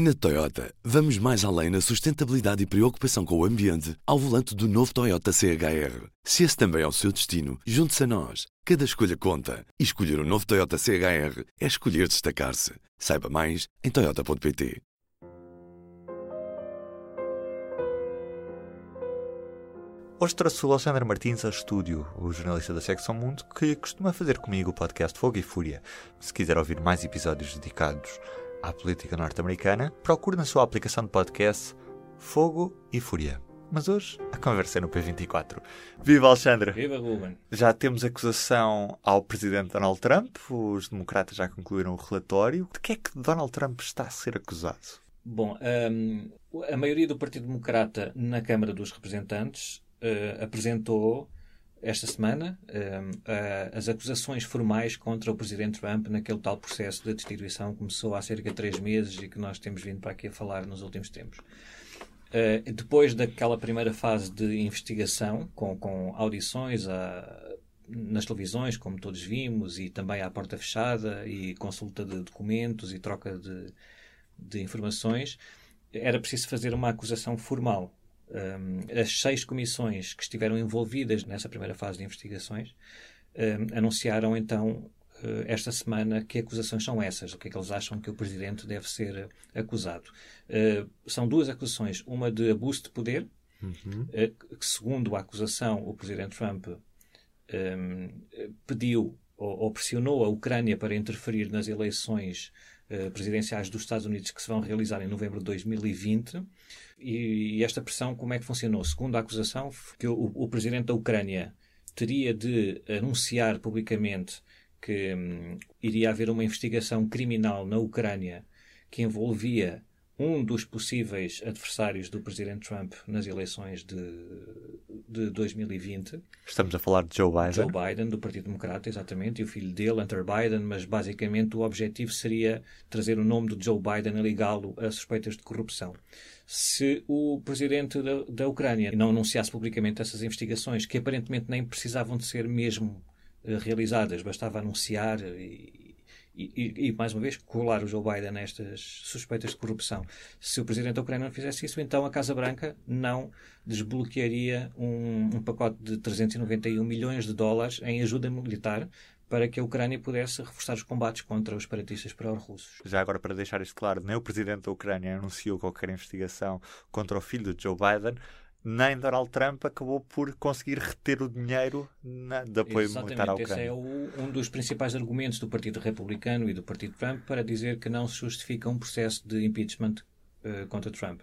Na Toyota, vamos mais além na sustentabilidade e preocupação com o ambiente ao volante do novo Toyota CHR. Se esse também é o seu destino, junte-se a nós. Cada escolha conta. E escolher o um novo Toyota CHR é escolher destacar-se. Saiba mais em Toyota.pt. Hoje trouxe o Alexandre Martins ao estúdio, o jornalista da Secção Mundo, que costuma fazer comigo o podcast Fogo e Fúria. Se quiser ouvir mais episódios dedicados à política norte-americana, procure na sua aplicação de podcast Fogo e Fúria. Mas hoje a conversa é no P24. Viva Alexandre! Viva Ruben! Já temos acusação ao presidente Donald Trump, os democratas já concluíram o relatório. De que é que Donald Trump está a ser acusado? Bom, um, a maioria do Partido Democrata na Câmara dos Representantes uh, apresentou esta semana um, uh, as acusações formais contra o presidente Trump naquele tal processo de destituição começou há cerca de três meses e que nós temos vindo para aqui a falar nos últimos tempos. Uh, depois daquela primeira fase de investigação, com, com audições a, nas televisões, como todos vimos, e também à porta fechada, e consulta de documentos e troca de, de informações, era preciso fazer uma acusação formal. Um, as seis comissões que estiveram envolvidas nessa primeira fase de investigações um, anunciaram então uh, esta semana que acusações são essas, o que é que eles acham que o presidente deve ser acusado. Uh, são duas acusações, uma de abuso de poder, uhum. uh, que segundo a acusação o presidente Trump um, pediu ou, ou pressionou a Ucrânia para interferir nas eleições uh, presidenciais dos Estados Unidos que se vão realizar em novembro de 2020. E, esta pressão, como é que funcionou? Segundo a acusação, que o, o presidente da Ucrânia teria de anunciar publicamente que hum, iria haver uma investigação criminal na Ucrânia que envolvia um dos possíveis adversários do presidente Trump nas eleições de, de 2020. Estamos a falar de Joe Biden. Joe Biden, do Partido Democrata, exatamente, e o filho dele, Hunter Biden, mas basicamente o objetivo seria trazer o nome do Joe Biden e ligá-lo a suspeitas de corrupção. Se o presidente da, da Ucrânia não anunciasse publicamente essas investigações, que aparentemente nem precisavam de ser mesmo uh, realizadas, bastava anunciar e, e, e, mais uma vez, colar o Joe Biden nestas suspeitas de corrupção. Se o presidente da Ucrânia não fizesse isso, então a Casa Branca não desbloquearia um, um pacote de 391 milhões de dólares em ajuda militar para que a Ucrânia pudesse reforçar os combates contra os separatistas pró-russos. Já agora, para deixar isto claro, nem o presidente da Ucrânia anunciou qualquer investigação contra o filho de Joe Biden nem Donald Trump acabou por conseguir reter o dinheiro na, de apoio Exatamente, militar à Ucrânia. Esse é o, um dos principais argumentos do Partido Republicano e do Partido Trump para dizer que não se justifica um processo de impeachment uh, contra Trump.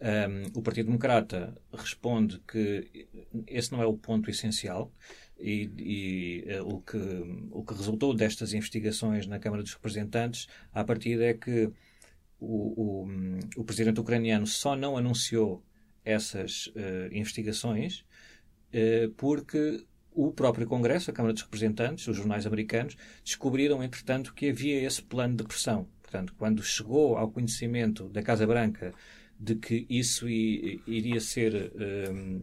Um, o Partido Democrata responde que esse não é o ponto essencial e, e uh, o, que, o que resultou destas investigações na Câmara dos Representantes, à partida, é que o, o, o presidente ucraniano só não anunciou essas uh, investigações uh, porque o próprio Congresso, a Câmara dos Representantes, os jornais americanos, descobriram, entretanto, que havia esse plano de pressão. Portanto, quando chegou ao conhecimento da Casa Branca de que isso iria ser um,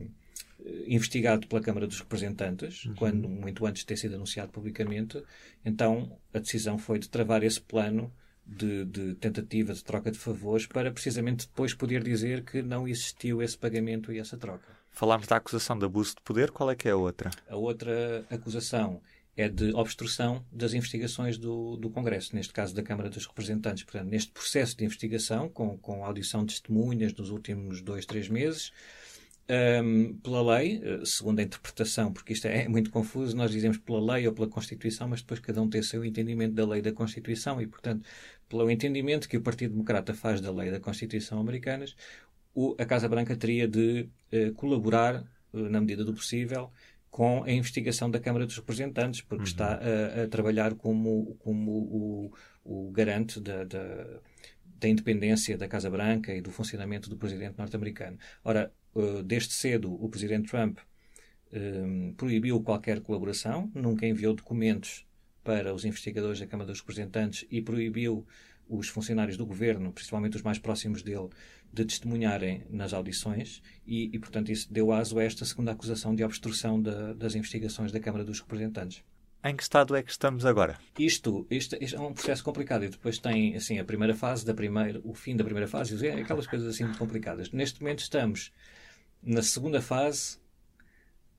eh, investigado pela Câmara dos Representantes, uhum. quando muito antes de ter sido anunciado publicamente, então a decisão foi de travar esse plano de, de, tentativa de troca de favores para precisamente depois poder dizer que não existiu esse pagamento e essa troca. Falámos da acusação de abuso de poder, qual é que é a outra? A outra acusação é de obstrução das investigações do, do Congresso, neste caso da Câmara dos Representantes. Portanto, neste processo de investigação, com, com audição de testemunhas nos últimos dois, três meses, um, pela lei, eh, segundo a interpretação, porque isto é muito confuso, nós dizemos pela lei ou pela Constituição, mas depois cada um tem o seu entendimento da lei da Constituição e, portanto, pelo entendimento que o Partido Democrata faz da lei da Constituição americanas, o, a Casa Branca teria de uh, colaborar, uh, na medida do possível, com a investigação da Câmara dos Representantes, porque uhum. está a, a, trabalhar como, como o, o garante da, da, da independência da Casa Branca e do funcionamento do presidente norte-americano. Ora, uh, desde cedo, o presidente Trump um, proibiu qualquer colaboração, nunca enviou documentos para os investigadores da Câmara dos Representantes e proibiu os funcionários do governo, principalmente os mais próximos dele, de testemunharem nas audições e, e portanto, isso deu aso a esta segunda acusação de obstrução da, das investigações da Câmara dos Representantes. Em que estado é que estamos agora? Isto, isto, isto é um processo complicado e depois tem assim a primeira fase da primeira, o fim da primeira fase, aquelas coisas assim muito complicadas. Neste momento estamos na segunda fase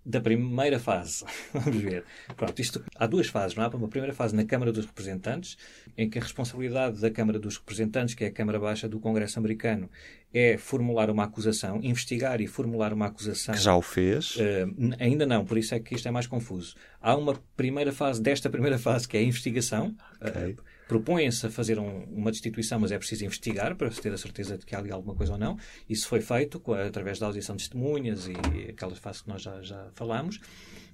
da primeira fase. Vamos ver. Pronto, isto, há duas fases, não há? Uma primeira fase na Câmara dos Representantes, em que a responsabilidade da Câmara dos Representantes, que é a Câmara Baixa do Congresso americano, é formular uma acusação, investigar e formular uma acusação. Que já o fez? Uh, ainda não, por isso é que isto é mais confuso. Há uma primeira fase desta primeira fase, que é a investigação. Okay. Uh, propõem-se a fazer um, uma destituição, mas é preciso investigar para se ter a certeza de que há ali alguma coisa ou não. Isso foi feito através da audição de testemunhas e aquelas fases que nós já, já falámos.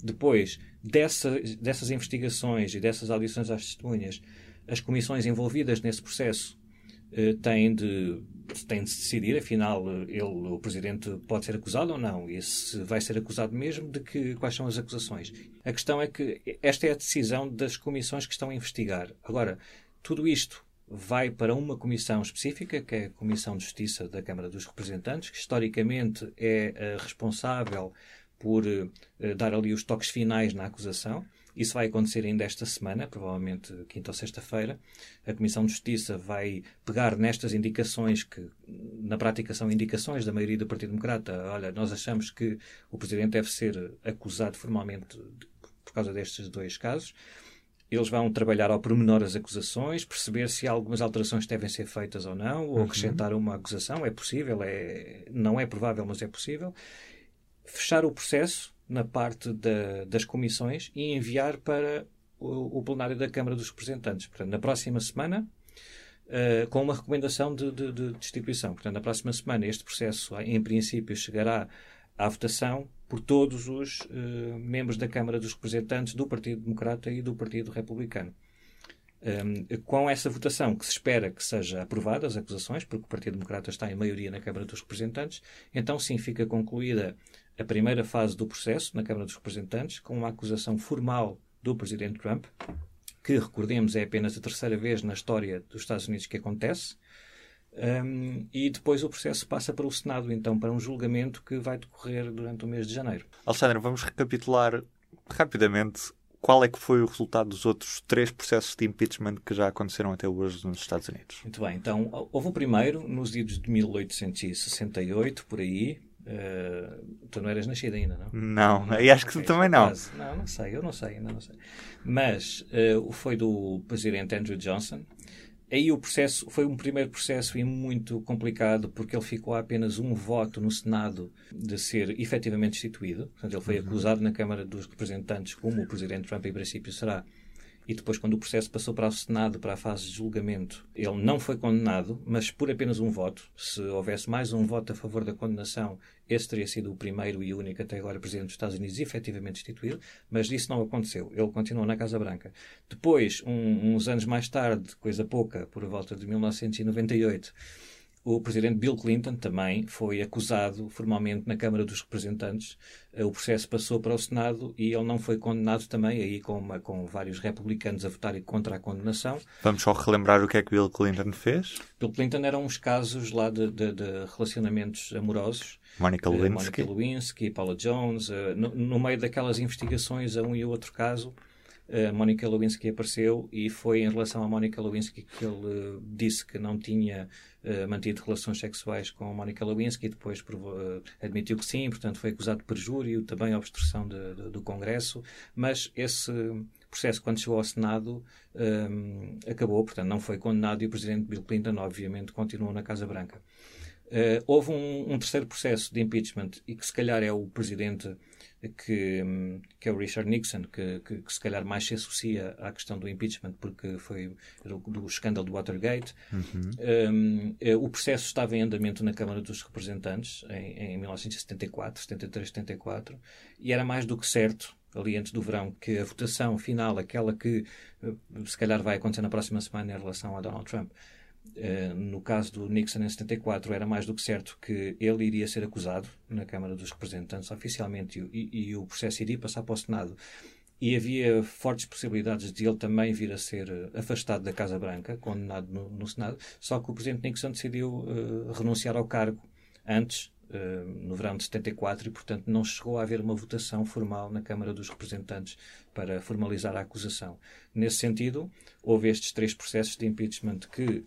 Depois dessa, dessas investigações e dessas audições às testemunhas, as comissões envolvidas nesse processo eh, têm de, têm de decidir, afinal, ele, o Presidente pode ser acusado ou não, e se vai ser acusado mesmo, de que, quais são as acusações. A questão é que esta é a decisão das comissões que estão a investigar. Agora, tudo isto vai para uma comissão específica, que é a Comissão de Justiça da Câmara dos Representantes, que historicamente é responsável por uh, dar ali os toques finais na acusação. Isso vai acontecer ainda esta semana, provavelmente quinta ou sexta-feira. A Comissão de Justiça vai pegar nestas indicações, que na prática são indicações da maioria do Partido Democrata. Olha, nós achamos que o Presidente deve ser acusado formalmente por causa destes dois casos. Eles vão trabalhar ao pormenor as acusações, perceber se algumas alterações devem ser feitas ou não, ou uhum. acrescentar uma acusação. É possível, é, não é provável, mas é possível. Fechar o processo na parte da, das comissões e enviar para o, o, plenário da Câmara dos Representantes. Portanto, na próxima semana, uh, com uma recomendação de, de, de destituição. Portanto, na próxima semana, este processo, em princípio, chegará à votação por todos os uh, membros da Câmara dos Representantes do Partido Democrata e do Partido Republicano. Um, com essa votação, que se espera que seja aprovada as acusações, porque o Partido Democrata está em maioria na Câmara dos Representantes, então sim fica concluída a primeira fase do processo na Câmara dos Representantes, com uma acusação formal do Presidente Trump, que, recordemos, é apenas a terceira vez na história dos Estados Unidos que acontece. Um, e depois o processo passa para o Senado, então, para um julgamento que vai decorrer durante o mês de janeiro. Alexandre, vamos recapitular rapidamente qual é que foi o resultado dos outros três processos de impeachment que já aconteceram até hoje nos Estados Unidos. Muito bem, então houve o primeiro nos idos de 1868, por aí. Uh, tu não eras nascido ainda, não? Não, não e acho que tu também não. Quase. Não, não sei, eu não sei, ainda não sei. Mas uh, foi do presidente Andrew Johnson, Aí o processo foi um primeiro processo e muito complicado porque ele ficou a apenas um voto no Senado de ser efetivamente destituído. Portanto, ele foi uhum. acusado na Câmara dos Representantes, como o Presidente Trump em princípio será, e depois, quando o processo passou para o Senado, para a fase de julgamento, ele não foi condenado, mas por apenas um voto. Se houvesse mais um voto a favor da condenação, esse teria sido o primeiro e único até agora Presidente dos Estados Unidos efetivamente destituído, mas isso não aconteceu. Ele continuou na Casa Branca. Depois, um, uns anos mais tarde, coisa pouca, por volta de 1998, o presidente Bill Clinton também foi acusado formalmente na Câmara dos Representantes. Eh, o processo passou para o Senado e ele não foi condenado também, aí com, uma, com vários republicanos a votarem contra a condenação. Vamos só relembrar o que é que Bill Clinton fez? Bill Clinton eram uns casos lá de, de, de relacionamentos amorosos. Monica eh, Lewinsky. Monica Lewinsky, Paula Jones. Eh, no, no meio daquelas investigações a um e outro caso, a Monica Lewinsky apareceu e foi em relação a Monica Lewinsky que ele uh, disse que não tinha uh, mantido relações sexuais com a Monica Lewinsky e depois uh, admitiu que sim, portanto foi acusado de perjúrio, também obstrução de, de, do Congresso, mas esse processo, quando chegou ao Senado, um, acabou, portanto não foi condenado e o presidente Bill Clinton, obviamente, continuou na Casa Branca. houve um, um terceiro processo de impeachment e que se calhar é o presidente que, que é o Richard Nixon, que, que, que, se calhar mais se associa à questão do impeachment, porque foi do, do escândalo do Watergate. Uhum. Um, eh, o processo estava em andamento na Câmara dos Representantes em, em 1974, 73, 74, e era mais do que certo ali antes do verão, que a votação final, aquela que eh, se calhar vai acontecer na próxima semana em relação a Donald Trump, no caso do Nixon em 74, era mais do que certo que ele iria ser acusado na Câmara dos Representantes oficialmente e, e, o processo iria passar para o Senado. E havia fortes possibilidades de ele também vir a ser eh, afastado da Casa Branca, condenado no, no Senado, só que o Presidente Nixon decidiu uh, renunciar ao cargo antes uh, no verão de 74 e, portanto, não chegou a haver uma votação formal na Câmara dos Representantes para formalizar a acusação. Nesse sentido, houve estes três processos de impeachment que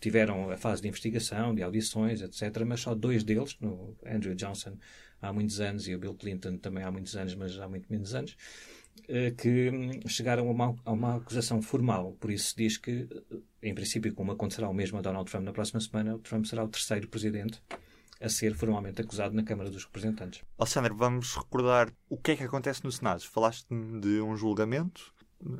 tiveram a fase de investigação, de audições, etc., mas só dois deles, no Andrew Johnson há muitos anos e o Bill Clinton também há muitos anos, mas há muito menos anos, eh, que chegaram a uma, a uma, acusação formal. Por isso se diz que, eh, em princípio, como acontecerá o mesmo a Donald Trump na próxima semana, o Trump será o terceiro presidente a ser formalmente acusado na Câmara dos Representantes. Alexandre, vamos recordar o que é que acontece no Senado. Falaste de um julgamento.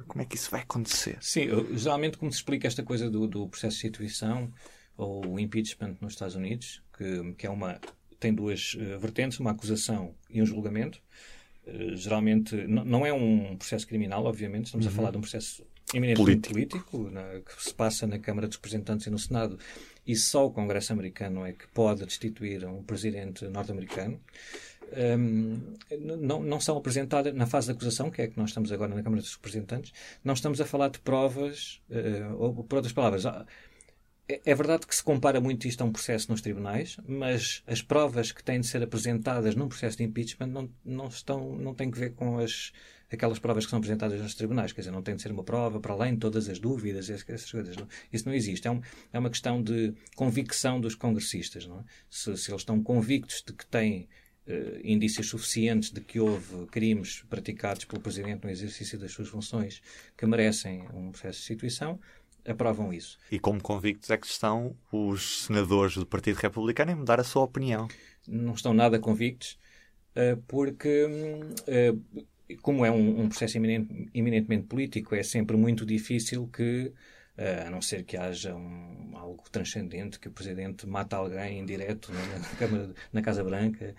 Como é que isso vai acontecer? Sim, geralmente como se explica esta coisa do, do processo de instituição ou o impeachment nos Estados Unidos, que, que é uma tem duas uh, vertentes, uma acusação e um julgamento. Uh, geralmente, não é um processo criminal, obviamente, estamos uhum. a falar de um processo eminentemente político, político na, que se passa na Câmara dos Representantes e no Senado, e só o Congresso americano é que pode destituir um presidente norte-americano. Um, não, não são apresentadas na fase de acusação, que é que nós estamos agora na Câmara dos Representantes, não estamos a falar de provas, uh, ou por outras palavras, é, é verdade que se compara muito isto a um processo nos tribunais, mas as provas que têm de ser apresentadas num processo de impeachment não, não, estão, não têm que ver com as, aquelas provas que são apresentadas nos tribunais. Quer dizer, não tem de ser uma prova para além de todas as dúvidas, essas coisas. Não. Isso não existe. É, um, é uma questão de convicção dos congressistas. É? se, se eles estão convictos de que têm Uh, indícios suficientes de que houve crimes praticados pelo Presidente no exercício das suas funções que merecem um processo de instituição, aprovam isso. E como convictos é que estão os senadores do Partido Republicano em mudar a sua opinião? Não estão nada convictos, eh, porque, eh, como é um processo eminentemente político, é sempre muito difícil que Uh, a não ser que haja um, algo transcendente, que o Presidente mata alguém em direto na, na, Câmara, na Casa Branca.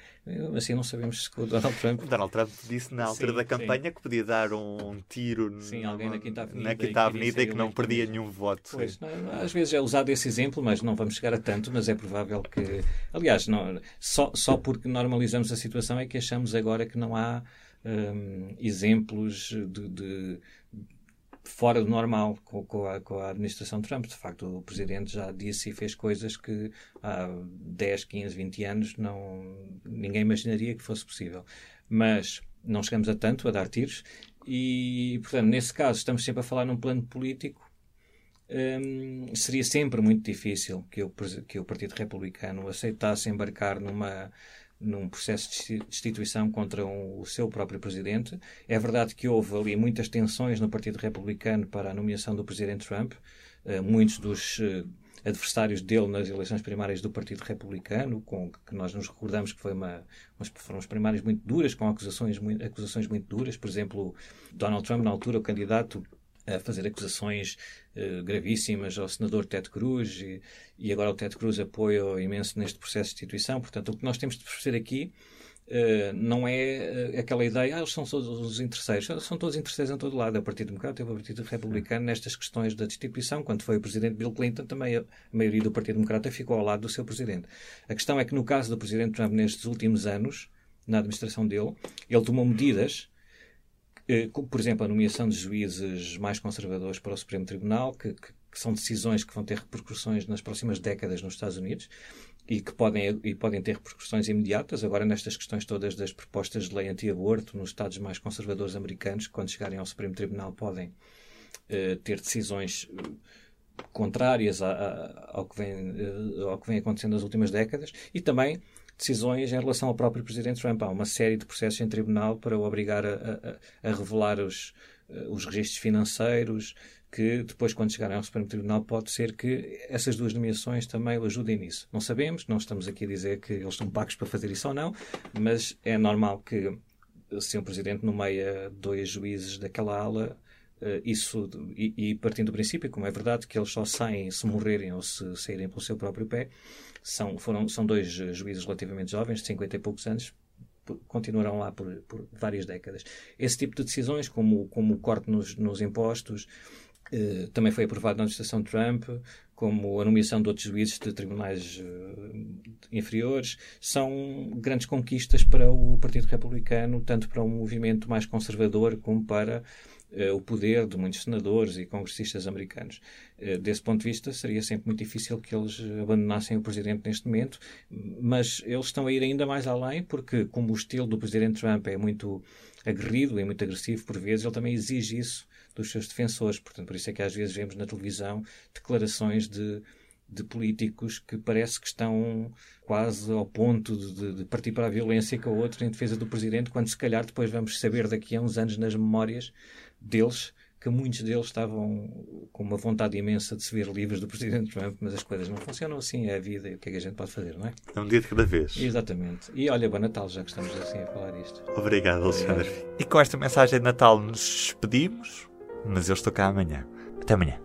Assim não sabemos se o Donald Trump... O Donald Trump disse na altura sim, da campanha sim. que podia dar um tiro sim, alguém na Quinta Avenida, na Quinta Avenida e que, não perdia nenhum voto. Pois, não, às vezes é usado esse exemplo, mas não vamos chegar a tanto, mas é provável que... Aliás, não, só, só porque normalizamos a situação é que achamos agora que não há um, exemplos de, de fora do normal com, com, a, com, a, administração Trump. De facto, o presidente já disse e fez coisas que há 10, 15, 20 anos não, ninguém imaginaria que fosse possível. Mas não chegamos a tanto, a dar tiros, e, portanto, nesse caso, estamos sempre a falar num plano político. Hum, seria sempre muito difícil que o, que o Partido Republicano aceitasse embarcar numa num processo de destituição contra um, o seu próprio presidente. É verdade que houve ali muitas tensões no Partido Republicano para a nomeação do presidente Trump. Uh, muitos dos uh, adversários dele nas eleições primárias do Partido Republicano, com que nós nos recordamos que foi uma, foram as primárias muito duras, com acusações muito, acusações muito duras. Por exemplo, Donald Trump, na altura, o candidato a fazer acusações uh, gravíssimas ao senador Ted Cruz e, e, agora o Ted Cruz apoia imenso neste processo de instituição. Portanto, o que nós temos de perceber aqui uh, não é uh, aquela ideia, ah, eles são todos os interesseiros. São todos interesseiros em todo lado. É o Partido Democrata e o Partido Republicano nestas questões da destituição. Quando foi o presidente Bill Clinton, também a, maioria do Partido Democrata ficou ao lado do seu presidente. A questão é que no caso do presidente Trump, nestes últimos anos, na administração dele, ele tomou medidas eh, por exemplo, a nomeação de juízes mais conservadores para o Supremo Tribunal, que, que, que, são decisões que vão ter repercussões nas próximas décadas nos Estados Unidos e que podem, e podem ter repercussões imediatas. Agora, nestas questões todas das propostas de lei anti-aborto nos Estados mais conservadores americanos, que quando chegarem ao Supremo Tribunal podem uh, ter decisões eh, contrárias a, a, ao, que vem, ao que vem acontecendo nas últimas décadas e também decisões em relação ao próprio Presidente Trump. Há uma série de processos em tribunal para o obrigar a, a, a revelar os, eh, os registros financeiros, que depois, quando chegarem ao Supremo Tribunal, pode ser que essas duas nomeações também o ajudem nisso. Não sabemos, não estamos aqui a dizer que eles estão pagos para fazer isso ou não, mas é normal que, se um Presidente nomeia dois juízes daquela ala, isso, e, e, partindo do princípio, como é verdade, que eles só saem se morrerem ou se saírem pelo seu próprio pé, são, foram, são dois juízes relativamente jovens, de 50 e poucos anos, continuarão lá por, por várias décadas. Esse tipo de decisões, como, como o corte nos, nos impostos, eh, também foi aprovado na administração Trump, como a nomeação de outros juízes de tribunais eh, inferiores, são grandes conquistas para o Partido Republicano, tanto para um movimento mais conservador como para o poder de muitos senadores e congressistas americanos. desse ponto de vista, seria sempre muito difícil que eles abandonassem o presidente neste momento, mas eles estão a ir ainda mais além, porque, como o estilo do presidente Trump é muito aguerrido e muito agressivo por vezes, ele também exige isso dos seus defensores. Portanto, por isso é que às vezes vemos na televisão declarações de, de políticos que parece que estão quase ao ponto de, de, partir para a violência com a outra em defesa do presidente, quando se calhar depois vamos saber daqui a uns anos nas memórias deles que muitos deles estavam com uma vontade imensa de se ver livres do Presidente Trump, mas as coisas não funcionam assim, é a vida e o que é que a gente pode fazer, não é? É um dia de cada vez. Exatamente. E olha, bom Natal, já que estamos assim a falar disto. Obrigado, Alexandre. Obrigado. E com esta mensagem de Natal nos despedimos, mas eu estou cá amanhã. Até amanhã.